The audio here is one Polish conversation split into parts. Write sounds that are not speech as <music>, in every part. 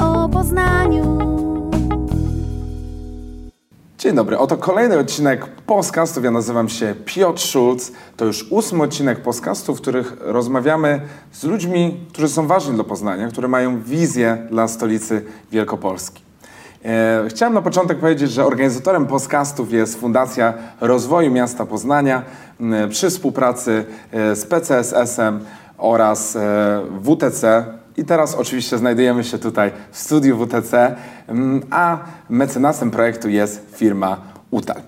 O Poznaniu. Dzień dobry, oto kolejny odcinek podcastów. Ja nazywam się Piotr Schulz. To już ósmy odcinek podcastów, w których rozmawiamy z ludźmi, którzy są ważni dla Poznania, którzy mają wizję dla stolicy Wielkopolski. E, chciałem na początek powiedzieć, że organizatorem podcastów jest Fundacja Rozwoju Miasta Poznania przy współpracy e, z PCSS-em oraz e, WTC. I teraz oczywiście znajdujemy się tutaj w studiu WTC, m, a mecenasem projektu jest firma UTAL.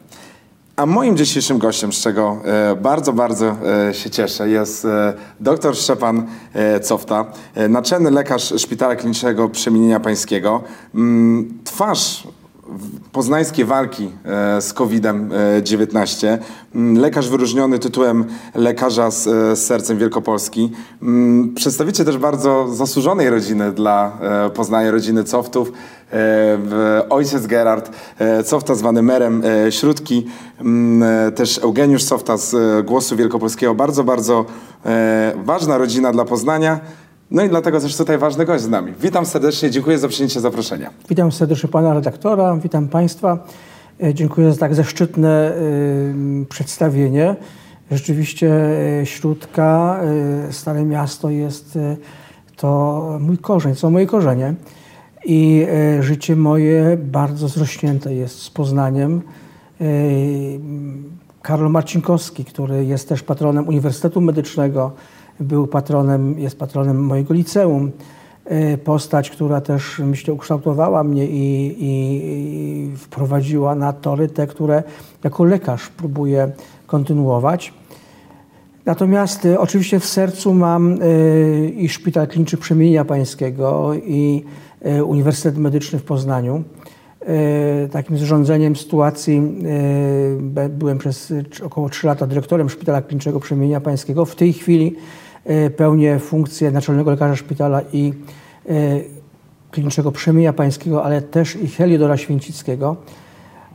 A moim dzisiejszym gościem, z czego e, bardzo, bardzo e, się cieszę, jest e, dr Szczepan Cofta, naczelny lekarz Szpitala Klinicznego Przemienienia Pańskiego, mm, twarz poznańskiej walki e, z COVID-19, mm, lekarz wyróżniony tytułem lekarza z, e, sercem Wielkopolski, mm, przedstawiciel też bardzo zasłużonej rodziny dla e, Poznania, rodziny Coftów, e, ojciec Gerard e, Cofta, zwany merem e, Śródki, mm, e, też Eugeniusz Cofta z e, Głosu Wielkopolskiego. Bardzo, bardzo e, ważna rodzina dla Poznania. No i dlatego też tutaj ważny gość z nami. Witam serdecznie, dziękuję za przyjęcie zaproszenia. Witam serdecznie pana redaktora, witam państwa. E, Dziękuję za tak zaszczytne y, przedstawienie. Rzeczywiście y, Śródka, y, Stare Miasto jest y, to mój korzeń, są moje korzenie. I życie moje bardzo zrośnięte jest z Poznaniem. Karol Marcinkowski, który jest też patronem Uniwersytetu Medycznego, był patronem, jest patronem mojego liceum. E, Postać, która też myślę ukształtowała mnie i, i, i wprowadziła na tory te, które jako lekarz próbuję kontynuować. Natomiast e, oczywiście w sercu mam e, i Szpital Kliniczny Przemienienia Pańskiego i Uniwersytet Medyczny w Poznaniu. Takim zrządzeniem sytuacji byłem przez około 3 lata dyrektorem Szpitala Klinicznego Przemienienia Pańskiego. W tej chwili pełnię funkcję naczelnego lekarza szpitala i e, Klinicznego Przemienia Pańskiego, ale też i Heliodora Święcickiego.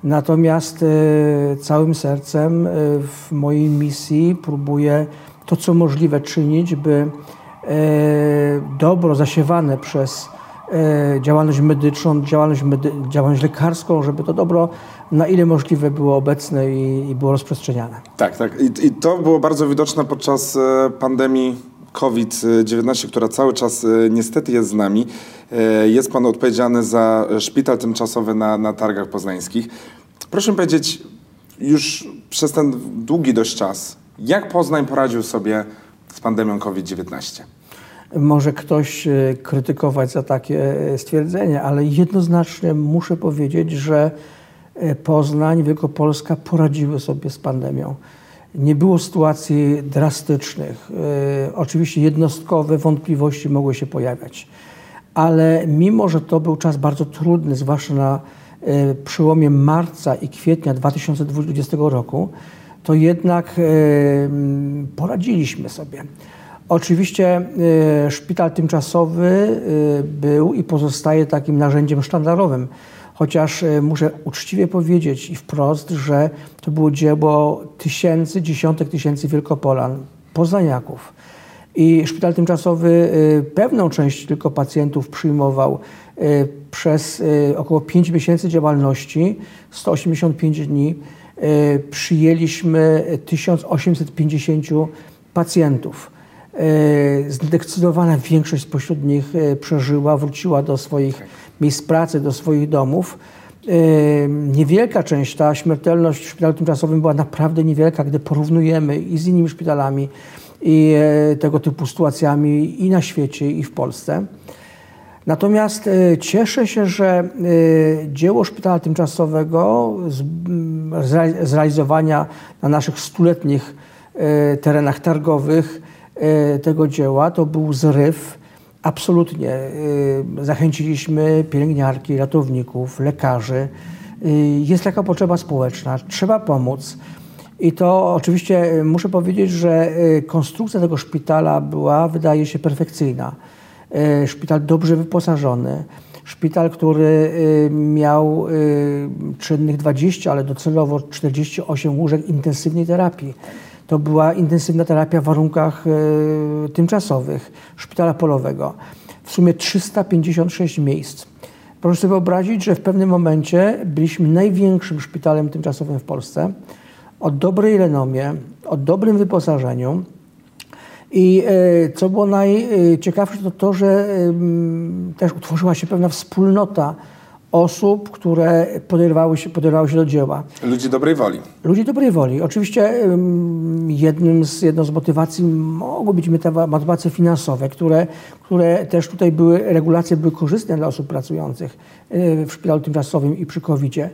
Natomiast e, całym sercem e, w mojej misji próbuję to, co możliwe czynić, by e, dobro zasiewane przez e, działalność medyczną, działalność, medy, działalność lekarską, żeby to dobro na ile możliwe było obecne i, i było rozprzestrzeniane. Tak, tak. I, I to było bardzo widoczne podczas e, pandemii COVID-19, która cały czas e, niestety jest z nami. E, Jest Pan odpowiedzialny za szpital tymczasowy na, na targach poznańskich. Proszę mi powiedzieć, już przez ten długi dość czas, jak Poznań poradził sobie z pandemią COVID-19? Może ktoś krytykować za takie stwierdzenie, ale jednoznacznie muszę powiedzieć, że Poznań, Wielkopolska poradziły sobie z pandemią. Nie było sytuacji drastycznych. E, Oczywiście jednostkowe wątpliwości mogły się pojawiać, ale mimo, że to był czas bardzo trudny, zwłaszcza na e, przełomie marca i kwietnia 2020 roku, to jednak e, m, poradziliśmy sobie. Oczywiście e, szpital tymczasowy e, był i pozostaje takim narzędziem sztandarowym, chociaż e, muszę uczciwie powiedzieć i wprost, że to było dzieło tysięcy, dziesiątek tysięcy Wielkopolan, poznaniaków. I szpital tymczasowy y, pewną część tylko pacjentów przyjmował y, przez około 5 miesięcy działalności, 185 dni. Przyjęliśmy 1850 pacjentów. Y, Zdecydowana większość spośród nich y, przeżyła, wróciła do swoich miejsc pracy, do swoich domów. Y, Niewielka część, ta śmiertelność w szpitalu tymczasowym była naprawdę niewielka, gdy porównujemy i z innymi szpitalami i e, tego typu sytuacjami i na świecie, i w Polsce. Natomiast e, cieszę się, że e, dzieło szpitala tymczasowego z, m, zre- zrealizowania na naszych stuletnich e, terenach targowych e, tego dzieła to był zryw. Absolutnie e, zachęciliśmy pielęgniarki, ratowników, lekarzy. E, Jest taka potrzeba społeczna, trzeba pomóc. I to oczywiście e, muszę powiedzieć, że e, konstrukcja tego szpitala była, wydaje się, perfekcyjna. E, Szpital dobrze wyposażony, szpital, który e, miał e, czynnych 20, ale docelowo 48 łóżek intensywnej terapii. To była intensywna terapia w warunkach e, tymczasowych szpitala polowego. w sumie 356 miejsc. Proszę sobie wyobrazić, że w pewnym momencie byliśmy największym szpitalem tymczasowym w Polsce, o dobrej renomie, o dobrym wyposażeniu. I e, co było najciekawsze, to to, że też utworzyła się pewna wspólnota osób, które podejmowały się, podejmowały się do dzieła. Ludzi dobrej woli. Ludzi dobrej woli. Oczywiście jednym z, jedną z motywacji mogły być motywa- motywacje finansowe, które, które też tutaj były, regulacje były korzystne dla osób pracujących e, w szpitalu tymczasowym i przy COVID-zie.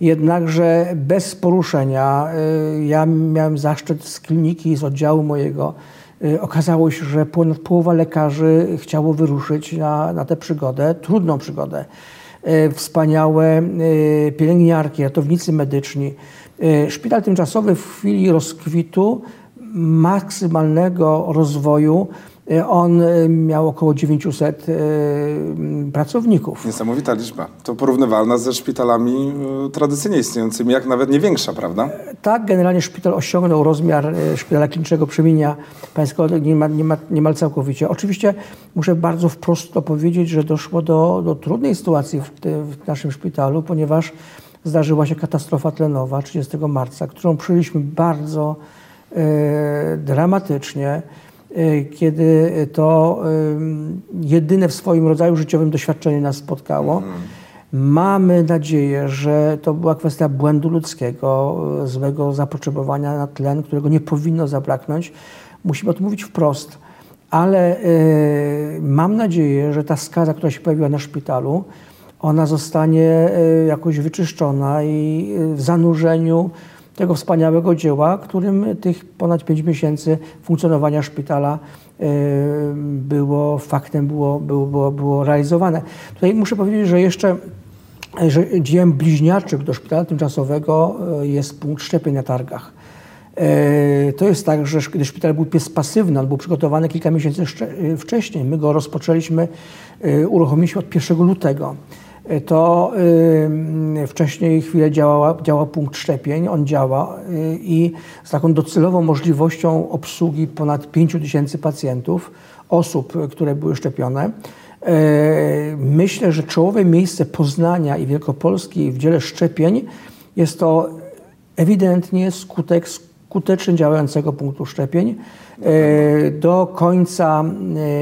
Jednakże bez poruszenia, e, ja miałem zaszczyt z kliniki, z oddziału mojego, e, okazało się, że ponad połowa lekarzy chciało wyruszyć na, na tę przygodę, trudną przygodę wspaniałe e, pielęgniarki, ratownicy medyczni. E, Szpital tymczasowy w chwili rozkwitu maksymalnego rozwoju e, on e, miał około 900 e, pracowników. Niesamowita liczba. To porównywalna ze szpitalami e, tradycyjnie istniejącymi, jak nawet nie większa, prawda? Tak, generalnie szpital osiągnął rozmiar e, szpitala klinicznego przemienia pańskiego niemal, niemal, niemal całkowicie. Oczywiście muszę bardzo wprost to powiedzieć, że doszło do, do trudnej sytuacji w, w naszym szpitalu, ponieważ zdarzyła się katastrofa tlenowa 30 marca, którą przyjęliśmy bardzo e, dramatycznie, e, kiedy to e, jedyne w swoim rodzaju życiowym doświadczenie nas spotkało. Mamy nadzieję, że to była kwestia błędu ludzkiego, e, złego zapotrzebowania na tlen, którego nie powinno zabraknąć. Musimy o tym mówić wprost. Ale mam nadzieję, że ta skaza, która się pojawiła na szpitalu, ona zostanie jakoś wyczyszczona i w zanurzeniu tego wspaniałego dzieła, którym tych ponad 5 miesięcy funkcjonowania szpitala e, było faktem, było, było, było, było realizowane. Tutaj muszę powiedzieć, że jeszcze że dziełem bliźniaczym do szpitala tymczasowego e, jest punkt szczepień na targach. E, To jest tak, że gdy szpital był pies pasywny, on był przygotowany kilka miesięcy wcześniej. My go rozpoczęliśmy, uruchomiliśmy od 1 lutego. E, To wcześniej chwilę działała, działał punkt szczepień, on działa e, i z taką docelową możliwością obsługi ponad 5 tysięcy pacjentów, osób, e, które były szczepione. E, Myślę, że czołowe miejsce Poznania i Wielkopolski w dziele szczepień jest to ewidentnie skutek skutecznie działającego punktu szczepień. E, Do końca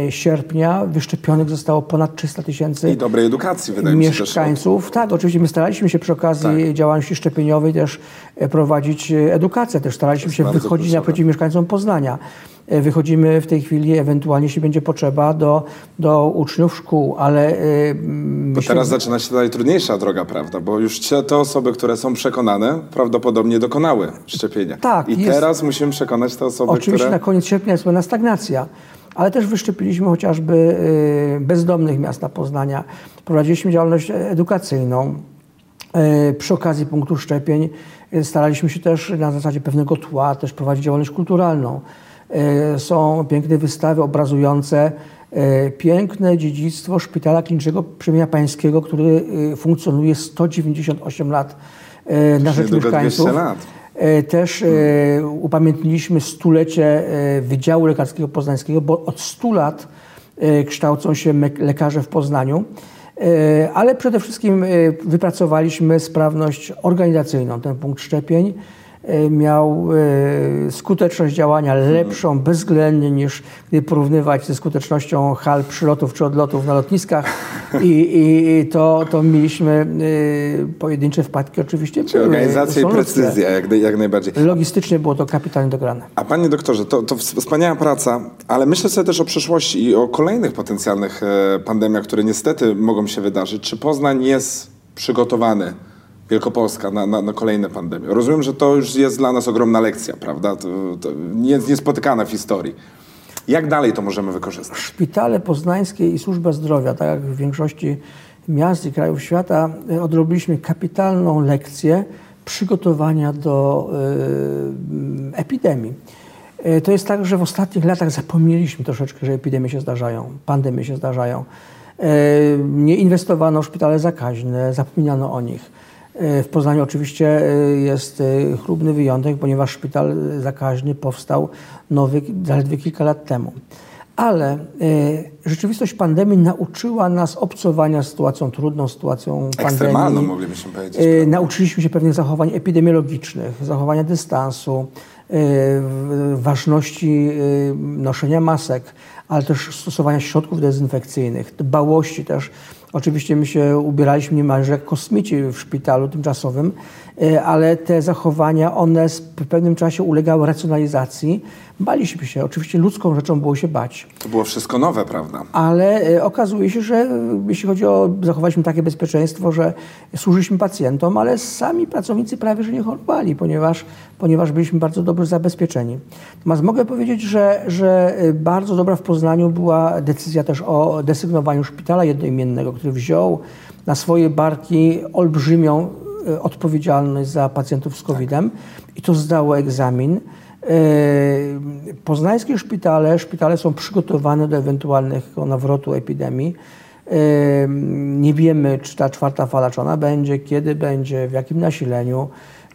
e, sierpnia wyszczepionych zostało ponad 300 tysięcy I dobrej edukacji, wydaje mi się też. mieszkańców. Tak, oczywiście my staraliśmy się przy okazji Tak. działalności szczepieniowej też prowadzić e, edukację. Też staraliśmy się wychodzić naprzeciw mieszkańcom Poznania. E, Wychodzimy w tej chwili, ewentualnie jeśli będzie potrzeba, do, do uczniów szkół, ale e, Bo myślę, teraz zaczyna się najtrudniejsza droga, prawda? Bo już te, te osoby, które są przekonane, prawdopodobnie dokonały szczepienia. Tak, I jest- teraz musimy przekonać te osoby, Oczywiście które... na koniec sierpnia jest pewna stagnacja, ale też wyszczepiliśmy chociażby y, bezdomnych miasta Poznania. Prowadziliśmy działalność edukacyjną. Y, Przy okazji punktu szczepień y, staraliśmy się też na zasadzie pewnego tła też prowadzić działalność kulturalną. Y, Są piękne wystawy obrazujące piękne dziedzictwo Szpitala Klinicznego Przemienia Pańskiego, który funkcjonuje 198 lat na rzecz mieszkańców. 200 lat. E, Też e, upamiętniliśmy stulecie e, Wydziału Lekarskiego Poznańskiego, bo od 100 lat e, kształcą się lekarze w Poznaniu. E, Ale przede wszystkim e, wypracowaliśmy sprawność organizacyjną. Ten punkt szczepień miał e, skuteczność działania lepszą bezwzględnie niż gdy porównywać ze skutecznością hal przylotów czy odlotów na lotniskach. I, i, i to, to mieliśmy e, pojedyncze wpadki oczywiście. Czyli organizacja i precyzja, jak, jak najbardziej. Logistycznie było to kapitalnie dograne. A panie doktorze, to, to ws- wspaniała praca, ale myślę sobie też o przyszłości i o kolejnych potencjalnych e, pandemiach, które niestety mogą się wydarzyć. Czy Poznań jest przygotowany, Wielkopolska, na, na, na kolejne pandemie? Rozumiem, że to już jest dla nas ogromna lekcja, prawda? To, to nie, niespotykane w historii. Jak dalej to możemy wykorzystać? Szpitale poznańskie i służba zdrowia, tak jak w większości miast i krajów świata, y, odrobiliśmy kapitalną lekcję przygotowania do y, epidemii. Y, To jest tak, że w ostatnich latach zapomnieliśmy troszeczkę, że epidemie się zdarzają, pandemie się zdarzają. Nie inwestowano w szpitale zakaźne, zapominano o nich. W Poznaniu oczywiście y, jest y, chlubny wyjątek, ponieważ szpital zakaźny powstał nowy zaledwie kilka lat temu. Ale y, rzeczywistość pandemii nauczyła nas obcowania z sytuacją trudną, sytuacją Ekstremalną, pandemii. moglibyśmy powiedzieć. Nauczyliśmy się pewnych zachowań epidemiologicznych, zachowania dystansu, ważności noszenia masek, ale też stosowania środków dezynfekcyjnych, dbałości też. Oczywiście my się ubieraliśmy niemalże jak kosmici w szpitalu tymczasowym, ale te zachowania, one w pewnym czasie ulegały racjonalizacji. Baliśmy się, oczywiście ludzką rzeczą było się bać. To było wszystko nowe, prawda? Ale e, okazuje się, że e, jeśli chodzi o, zachowaliśmy takie bezpieczeństwo, że służyliśmy pacjentom, ale sami pracownicy prawie że nie chorowali, ponieważ, ponieważ byliśmy bardzo dobrze zabezpieczeni. Natomiast mogę powiedzieć, że, że e, bardzo dobra w Poznaniu była decyzja też o desygnowaniu szpitala jednoimiennego, który wziął na swoje barki olbrzymią e, odpowiedzialność za pacjentów z COVID-em i to zdało egzamin. E, Poznańskie szpitale, szpitale są przygotowane do ewentualnego nawrotu epidemii. E, Nie wiemy, czy ta czwarta fala, czy ona będzie, kiedy będzie, w jakim nasileniu.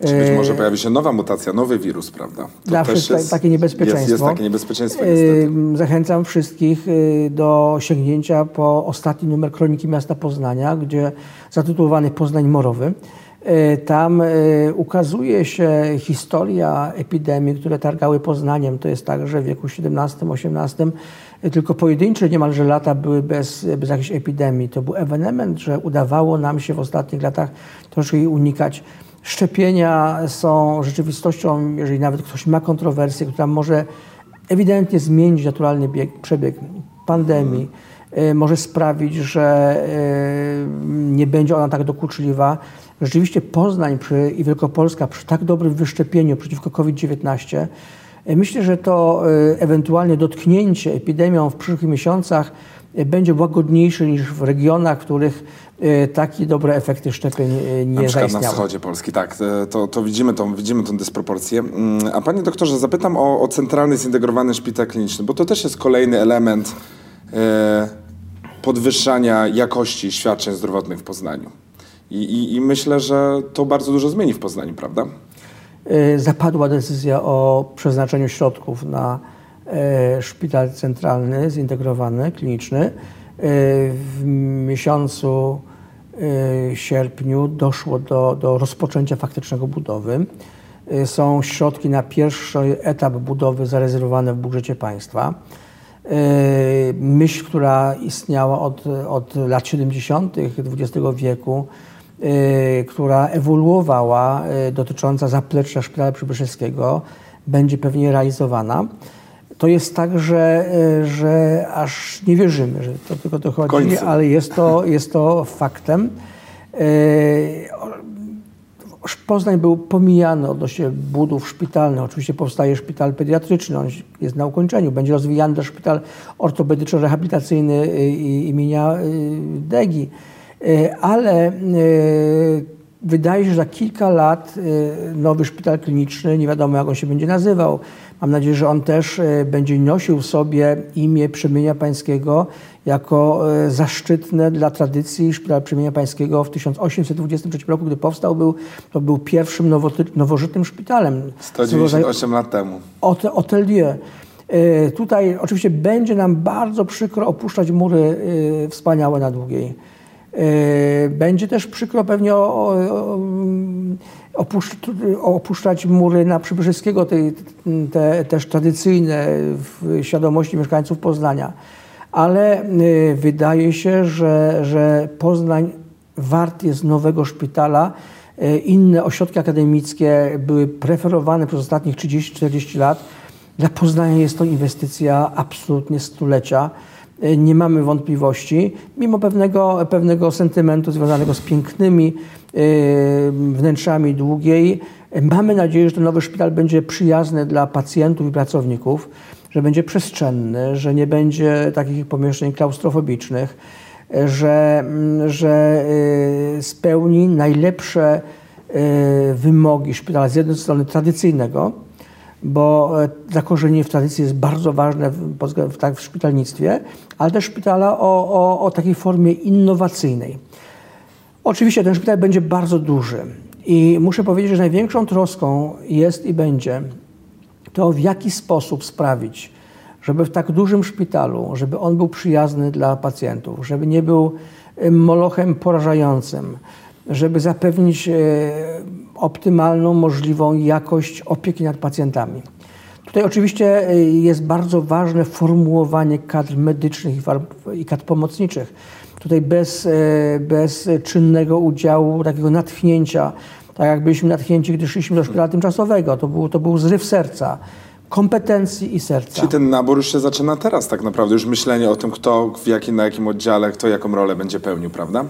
Czy być może pojawi się nowa mutacja, nowy wirus, prawda? To Zawsze jest takie niebezpieczeństwo. Jest, jest takie niebezpieczeństwo, niestety. E, Zachęcam wszystkich e, do sięgnięcia po ostatni numer Kroniki Miasta Poznania, gdzie zatytułowany Poznań Morowy. E, Tam e, ukazuje się historia epidemii, które targały Poznaniem. To jest tak, że w wieku XVII-XVIII e, tylko pojedyncze niemalże lata były bez, bez jakiejś epidemii. To był ewenement, że udawało nam się w ostatnich latach troszkę jej unikać. Szczepienia są rzeczywistością, jeżeli nawet ktoś ma kontrowersję, która może ewidentnie zmienić naturalny bieg, przebieg pandemii, y, może sprawić, że nie będzie ona tak dokuczliwa. Rzeczywiście Poznań przy, i Wielkopolska przy tak dobrym wyszczepieniu przeciwko COVID-19 y, Myślę, że to y, ewentualnie dotknięcie epidemią w przyszłych miesiącach y, będzie łagodniejsze niż w regionach, w których takie dobre efekty szczepień Na nie na zaistniały. wschodzie Polski, tak, e, to, to widzimy, tą, widzimy tą dysproporcję. Mm, A panie doktorze, zapytam o, o centralny zintegrowany szpital kliniczny, bo to też jest kolejny element e, podwyższania jakości świadczeń zdrowotnych w Poznaniu. I, i, I myślę, że to bardzo dużo zmieni w Poznaniu, prawda? Y, zapadła decyzja o przeznaczeniu środków na e, szpital centralny, zintegrowany, kliniczny. Y, W miesiącu y, sierpniu doszło do, do rozpoczęcia faktycznego budowy. Y, Są środki na pierwszy etap budowy zarezerwowane w budżecie państwa. Y, Myśl, która istniała od, od lat 70. XX wieku, y, która ewoluowała, y, dotycząca zaplecza Szpitala Przybyszewskiego, będzie pewnie realizowana. To jest tak, że, że aż nie wierzymy, że to tylko to chodzi, końcu. ale jest to, jest to faktem. Poznań był pomijany odnośnie budów szpitalnych. Oczywiście powstaje szpital pediatryczny, on jest na ukończeniu. Będzie rozwijany też szpital ortopedyczno-rehabilitacyjny y, imienia y, Degi. Y, Ale wydaje się, że za kilka lat nowy szpital kliniczny, nie wiadomo jak on się będzie nazywał, mam nadzieję, że on też y, będzie nosił w sobie imię Przemienia Pańskiego jako e, zaszczytne dla tradycji Szpital Przemienia Pańskiego w 1823 roku, gdy powstał, był, to był pierwszym nowoty, nowożytnym szpitalem. Swego rodzaju 198 lat temu. Hotel- Hotelier. E, Tutaj oczywiście będzie nam bardzo przykro opuszczać mury e, wspaniałe na Długiej. E, Będzie też przykro pewnie opuszczać mury na Przybyszewskiego, te, te też tradycyjne w świadomości mieszkańców Poznania. Ale y, wydaje się, że, że Poznań wart jest nowego szpitala. Y, Inne ośrodki akademickie były preferowane przez ostatnich 30-40 lat. Dla Poznania jest to inwestycja absolutnie stulecia. Y, Nie mamy wątpliwości, mimo pewnego, pewnego sentymentu związanego z pięknymi y, wnętrzami długiej. Mamy nadzieję, że ten nowy szpital będzie przyjazny dla pacjentów i pracowników, że będzie przestrzenny, że nie będzie takich pomieszczeń klaustrofobicznych, że, mm, że y, spełni najlepsze wymogi szpitala z jednej strony tradycyjnego, bo e, zakorzenienie w tradycji jest bardzo ważne w, tak, w szpitalnictwie, ale też szpitala o, o, o takiej formie innowacyjnej. Oczywiście ten szpital będzie bardzo duży i muszę powiedzieć, że największą troską jest i będzie to, w jaki sposób sprawić, żeby w tak dużym szpitalu, żeby on był przyjazny dla pacjentów, żeby nie był e, molochem porażającym, żeby zapewnić e, optymalną, możliwą jakość opieki nad pacjentami. Tutaj oczywiście e, jest bardzo ważne formułowanie kadr medycznych i kadr pomocniczych. Tutaj bez, e, bez czynnego udziału, takiego natchnięcia, tak jak byliśmy natchnięci, gdy szliśmy do szpitala tymczasowego, to był, to był zryw serca, kompetencji i serca. Czyli ten nabór już się zaczyna teraz tak naprawdę, już myślenie o tym, kto w jakim, na jakim oddziale, kto jaką rolę będzie pełnił, prawda?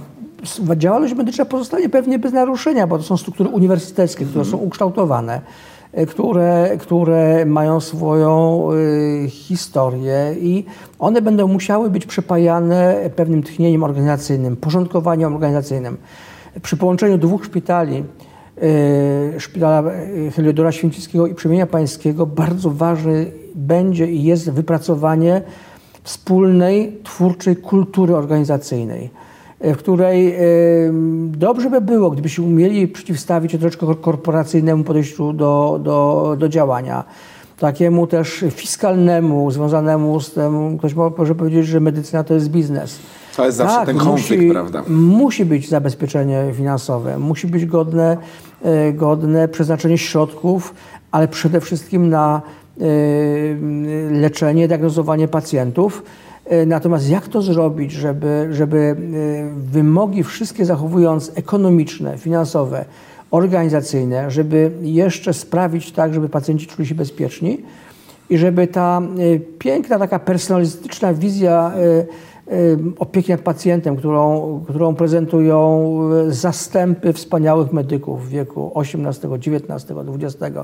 Działalność medyczna pozostanie pewnie bez naruszenia, bo to są struktury uniwersyteckie, które są ukształtowane, e, które, które mają swoją y, historię i one będą musiały być przepajane pewnym tchnieniem organizacyjnym, porządkowaniem organizacyjnym. Przy połączeniu dwóch szpitali, y, szpitala Heliodora Święcickiego i Przemienia Pańskiego, bardzo ważne będzie i jest wypracowanie wspólnej, twórczej kultury organizacyjnej w której e, dobrze by było, gdybyśmy umieli przeciwstawić się troszeczkę korporacyjnemu podejściu do, do, do działania. Takiemu też fiskalnemu, związanemu z tym, ktoś może powiedzieć, że medycyna to jest biznes. To jest zawsze ten konflikt, Tak, musi, prawda? Musi być zabezpieczenie finansowe, musi być godne, e, godne przeznaczenie środków, ale przede wszystkim na e, leczenie, diagnozowanie pacjentów. E, Natomiast jak to zrobić, żeby, żeby e, wymogi wszystkie zachowując ekonomiczne, finansowe, organizacyjne, żeby jeszcze sprawić tak, żeby pacjenci czuli się bezpieczni i żeby ta e, piękna, taka personalistyczna wizja opieki nad pacjentem, którą, którą prezentują zastępy wspaniałych medyków w wieku XVIII, XIX, XX,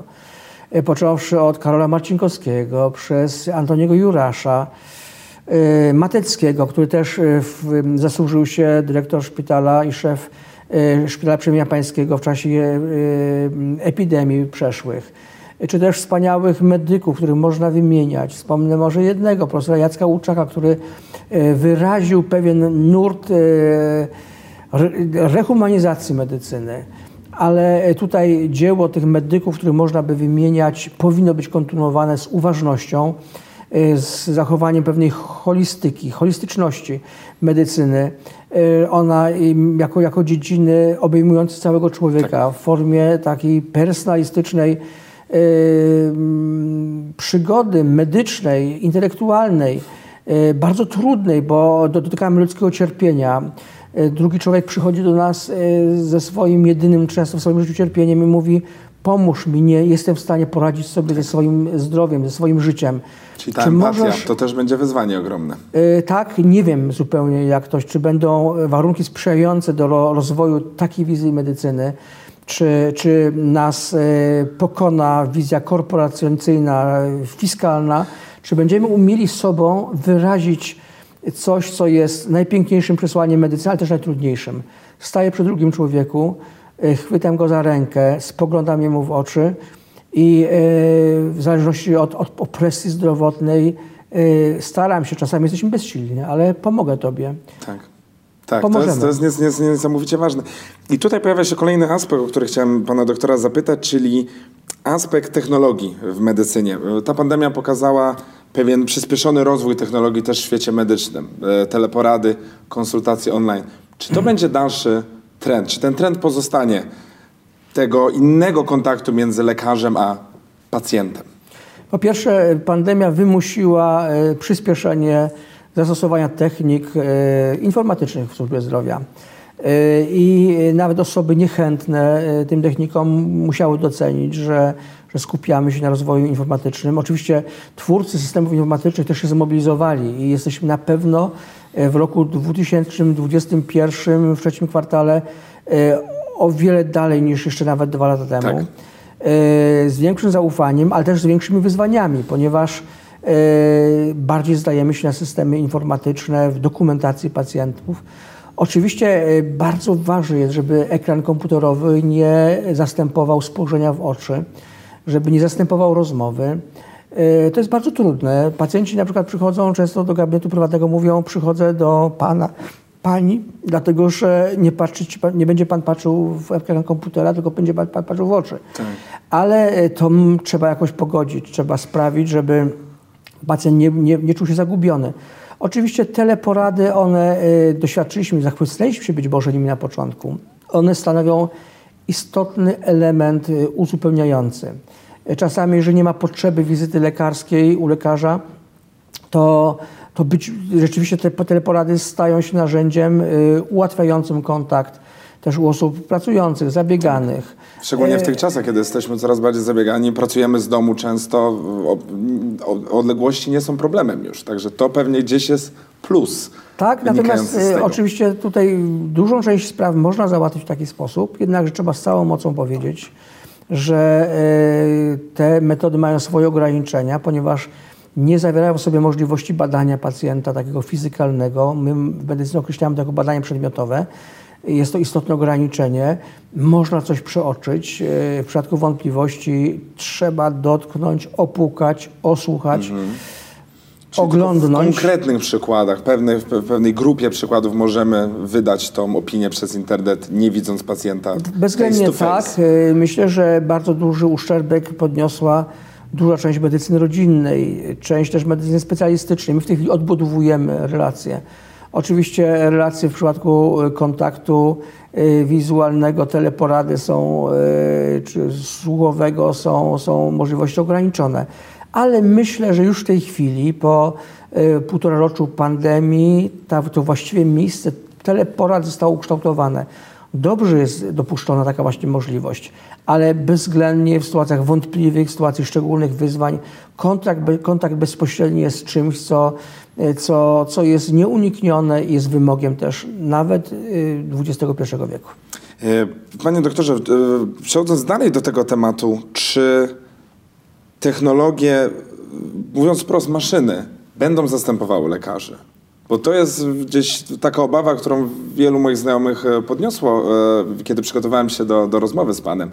począwszy od Karola Marcinkowskiego, przez Antoniego Jurasza, Mateckiego, który też y, zasłużył się dyrektor szpitala i szef y, Szpitala Przemienia Pańskiego w czasie y, epidemii przeszłych. Czy też wspaniałych medyków, których można wymieniać. Wspomnę może jednego, profesora Jacka Łuczaka, który y, wyraził pewien nurt y, re- rehumanizacji medycyny. Ale tutaj dzieło tych medyków, których można by wymieniać, powinno być kontynuowane z uważnością, y, z zachowaniem pewnej holistyki, holistyczności medycyny. Y, Ona y, jako, jako dziedziny obejmujące całego człowieka w formie takiej personalistycznej y, mm, przygody medycznej, intelektualnej, y, bardzo trudnej, bo dotykamy ludzkiego cierpienia. Y, Drugi człowiek przychodzi do nas y, ze swoim jedynym często w swoim życiu cierpieniem i mówi pomóż mi, nie jestem w stanie poradzić sobie ze swoim zdrowiem, ze swoim życiem. Czyli ta Czy empatia, możesz- to też będzie wyzwanie ogromne. Y, Tak, nie wiem zupełnie jak to, czy będą warunki sprzyjające do ro- rozwoju takiej wizji medycyny, czy, czy nas y, pokona wizja korporacyjna, fiskalna, czy będziemy umieli sobą wyrazić coś, co jest najpiękniejszym przesłaniem medycyny, ale też najtrudniejszym. Staję przy drugim człowieku, chwytam go za rękę, spoglądam jemu w oczy i y, w zależności od, od opresji zdrowotnej y, staram się, czasami jesteśmy bezsilni, ale pomogę tobie. Tak. Tak, to Pomożemy. jest, to jest nies, nies, niesamowicie ważne. I tutaj pojawia się kolejny aspekt, o który chciałem pana doktora zapytać, czyli aspekt technologii w medycynie. Ta pandemia pokazała pewien przyspieszony rozwój technologii też w świecie medycznym. E, Teleporady, konsultacje online. Czy to <clears throat> będzie dalszy trend? Czy ten trend pozostanie tego innego kontaktu między lekarzem a pacjentem? Po pierwsze, pandemia wymusiła e, przyspieszenie zastosowania technik e, informatycznych w służbie zdrowia. E, I nawet osoby niechętne tym technikom musiały docenić, że, że skupiamy się na rozwoju informatycznym. Oczywiście twórcy systemów informatycznych też się zmobilizowali i jesteśmy na pewno w roku 2021 w trzecim kwartale e, o wiele dalej niż jeszcze nawet dwa lata temu Tak. e, z większym zaufaniem, ale też z większymi wyzwaniami, ponieważ e, bardziej zdajemy się na systemy informatyczne w dokumentacji pacjentów. Oczywiście e, bardzo ważne jest, żeby ekran komputerowy nie zastępował spojrzenia w oczy, żeby nie zastępował rozmowy. E, To jest bardzo trudne. Pacjenci na przykład przychodzą często do gabinetu prywatnego, mówią przychodzę do pana, pani, dlatego że nie, patrzy, nie będzie pan patrzył w ekran komputera, tylko będzie pan, pan patrzył w oczy. Tak. Ale e, to trzeba jakoś pogodzić, trzeba sprawić, żeby Pacjent nie, nie, nie czuł się zagubiony. Oczywiście teleporady, one y, doświadczyliśmy, zachwyciliśmy się być może nimi na początku. One stanowią istotny element y, uzupełniający. Y, Czasami, jeżeli nie ma potrzeby wizyty lekarskiej u lekarza, to, to być, rzeczywiście te teleporady stają się narzędziem y, ułatwiającym kontakt też u osób pracujących, zabieganych. Szczególnie w E, tych czasach, kiedy jesteśmy coraz bardziej zabiegani, pracujemy z domu często, odległości nie są problemem już. Także to pewnie gdzieś jest plus. Tak, natomiast y, oczywiście tutaj dużą część spraw można załatwić w taki sposób, jednakże trzeba z całą mocą powiedzieć, że y, te metody mają swoje ograniczenia, ponieważ nie zawierają w sobie możliwości badania pacjenta takiego fizykalnego. My w medycynie określamy to jako badanie przedmiotowe. Jest to istotne ograniczenie. Można coś przeoczyć. Y, W przypadku wątpliwości trzeba dotknąć, opukać, osłuchać, Mhm. Czyli. W konkretnych przykładach, pewnej, w pe- pewnej grupie przykładów możemy wydać tą opinię przez internet, nie widząc pacjenta Bezwzględnie tak. Y, Myślę, że bardzo duży uszczerbek podniosła duża część medycyny rodzinnej, część też medycyny specjalistycznej. My w tej chwili odbudowujemy relacje. Oczywiście relacje w przypadku y, kontaktu y, wizualnego, teleporady są, czy słuchowego są, są możliwości ograniczone. Ale myślę, że już w tej chwili, po y, półtora roku pandemii, to właściwie miejsce teleporad zostało ukształtowane. Dobrze jest dopuszczona taka właśnie możliwość, ale bezwzględnie w sytuacjach wątpliwych, w sytuacji szczególnych wyzwań, kontakt, kontakt bezpośredni jest czymś, co, y, co, co jest nieuniknione i jest wymogiem też nawet XXI wieku. E, Panie doktorze, e, przechodząc dalej do tego tematu, czy technologie, mówiąc wprost, maszyny będą zastępowały lekarzy? Bo to jest gdzieś taka obawa, którą wielu moich znajomych e, podniosło, e, kiedy przygotowałem się do, do rozmowy z panem,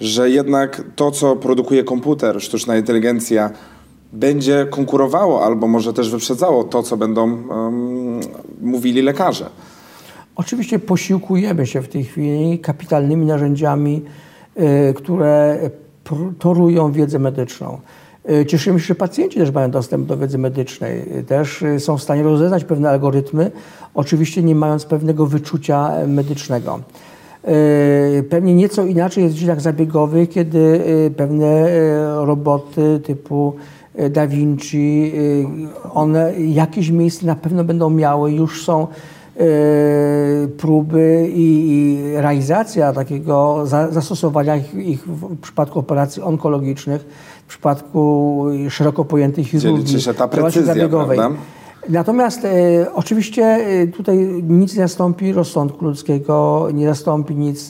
że jednak to, co produkuje komputer, sztuczna inteligencja, będzie konkurowało albo może też wyprzedzało to, co będą em, mówili lekarze. Oczywiście posiłkujemy się w tej chwili kapitalnymi narzędziami, y, które torują wiedzę medyczną. Y, Cieszymy się, że pacjenci też mają dostęp do wiedzy medycznej. Y, Też y, są w stanie rozeznać pewne algorytmy, oczywiście nie mając pewnego wyczucia e, medycznego. Pewnie nieco inaczej jest w dziedzinach zabiegowych, kiedy pewne roboty typu Da Vinci, one jakieś miejsce na pewno będą miały, już są próby i, realizacja takiego za, zastosowania ich, w przypadku operacji onkologicznych, w przypadku szeroko pojętej chirurgii, się ta precyzja, zabiegowej. prawda? Natomiast e, oczywiście tutaj nic nie zastąpi rozsądku ludzkiego, nie zastąpi nic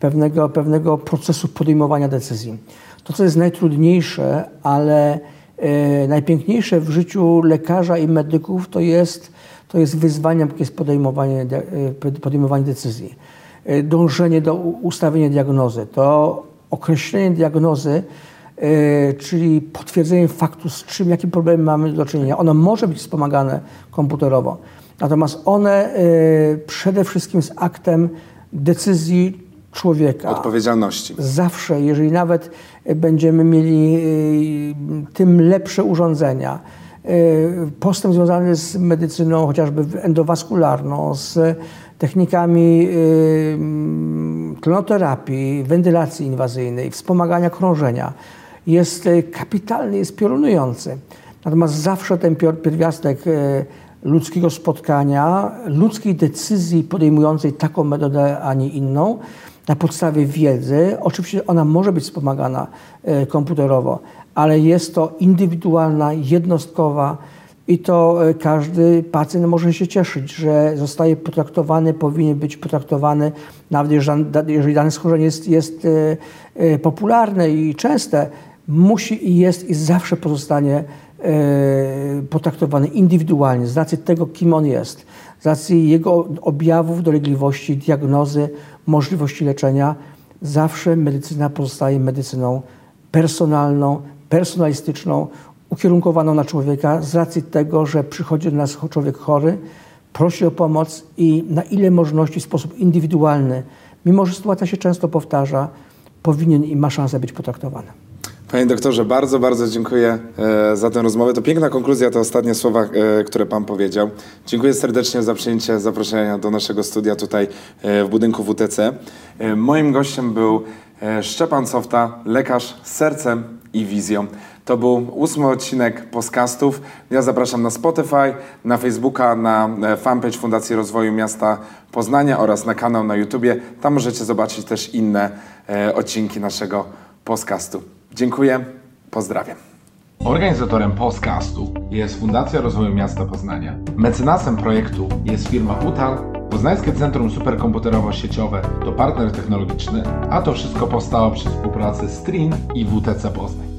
pewnego, pewnego procesu podejmowania decyzji. To, co jest najtrudniejsze, ale e, najpiękniejsze w życiu lekarza i medyków, to jest, to jest wyzwaniem, jakie jest podejmowanie, de- e, podejmowanie decyzji. E, Dążenie do ustawienia diagnozy, to określenie diagnozy, e, czyli potwierdzenie faktu, z czym, jakim problemem mamy do czynienia. Ono może być wspomagane komputerowo, natomiast one przede wszystkim jest aktem decyzji człowieka. Odpowiedzialności. Zawsze, jeżeli nawet będziemy mieli tym lepsze urządzenia, postęp związany z medycyną chociażby endowaskularną, z technikami y, mm, tlonoterapii, wentylacji inwazyjnej, wspomagania krążenia, jest y, kapitalny, jest piorunujący. Natomiast zawsze ten pierwiastek y, ludzkiego spotkania, ludzkiej decyzji podejmującej taką metodę, a nie inną, na podstawie wiedzy. Oczywiście ona może być wspomagana e, komputerowo, ale jest to indywidualna, jednostkowa i to e, każdy pacjent może się cieszyć, że zostaje potraktowany, powinien być potraktowany, nawet jeżeli, dane schorzenie jest, jest e, popularne i częste, musi i jest i zawsze pozostanie potraktowany indywidualnie z racji tego, kim on jest, z racji jego objawów, dolegliwości, diagnozy, możliwości leczenia. Zawsze medycyna pozostaje medycyną personalną, personalistyczną, ukierunkowaną na człowieka z racji tego, że przychodzi do nas człowiek chory, prosi o pomoc i na ile możliwości w sposób indywidualny, mimo że sytuacja się często powtarza, powinien i ma szansę być potraktowany. Panie doktorze, bardzo, bardzo dziękuję e, za tę rozmowę. To piękna konkluzja, te ostatnie słowa, e, które Pan powiedział. Dziękuję serdecznie za przyjęcie zaproszenia do naszego studia tutaj e, w budynku WTC. Moim gościem był Szczepan Softa, lekarz z sercem i wizją. To był ósmy odcinek podcastów. Ja zapraszam na Spotify, na Facebooka, na fanpage Fundacji Rozwoju Miasta Poznania oraz na kanał na YouTubie. Tam możecie zobaczyć też inne odcinki naszego podcastu. Dziękuję, pozdrawiam. Organizatorem podcastu jest Fundacja Rozwoju Miasta Poznania. Mecenasem projektu jest firma UTAL, Poznańskie Centrum Superkomputerowo-Sieciowe to partner technologiczny, a to wszystko powstało przy współpracy z TRIN i WTC Poznań.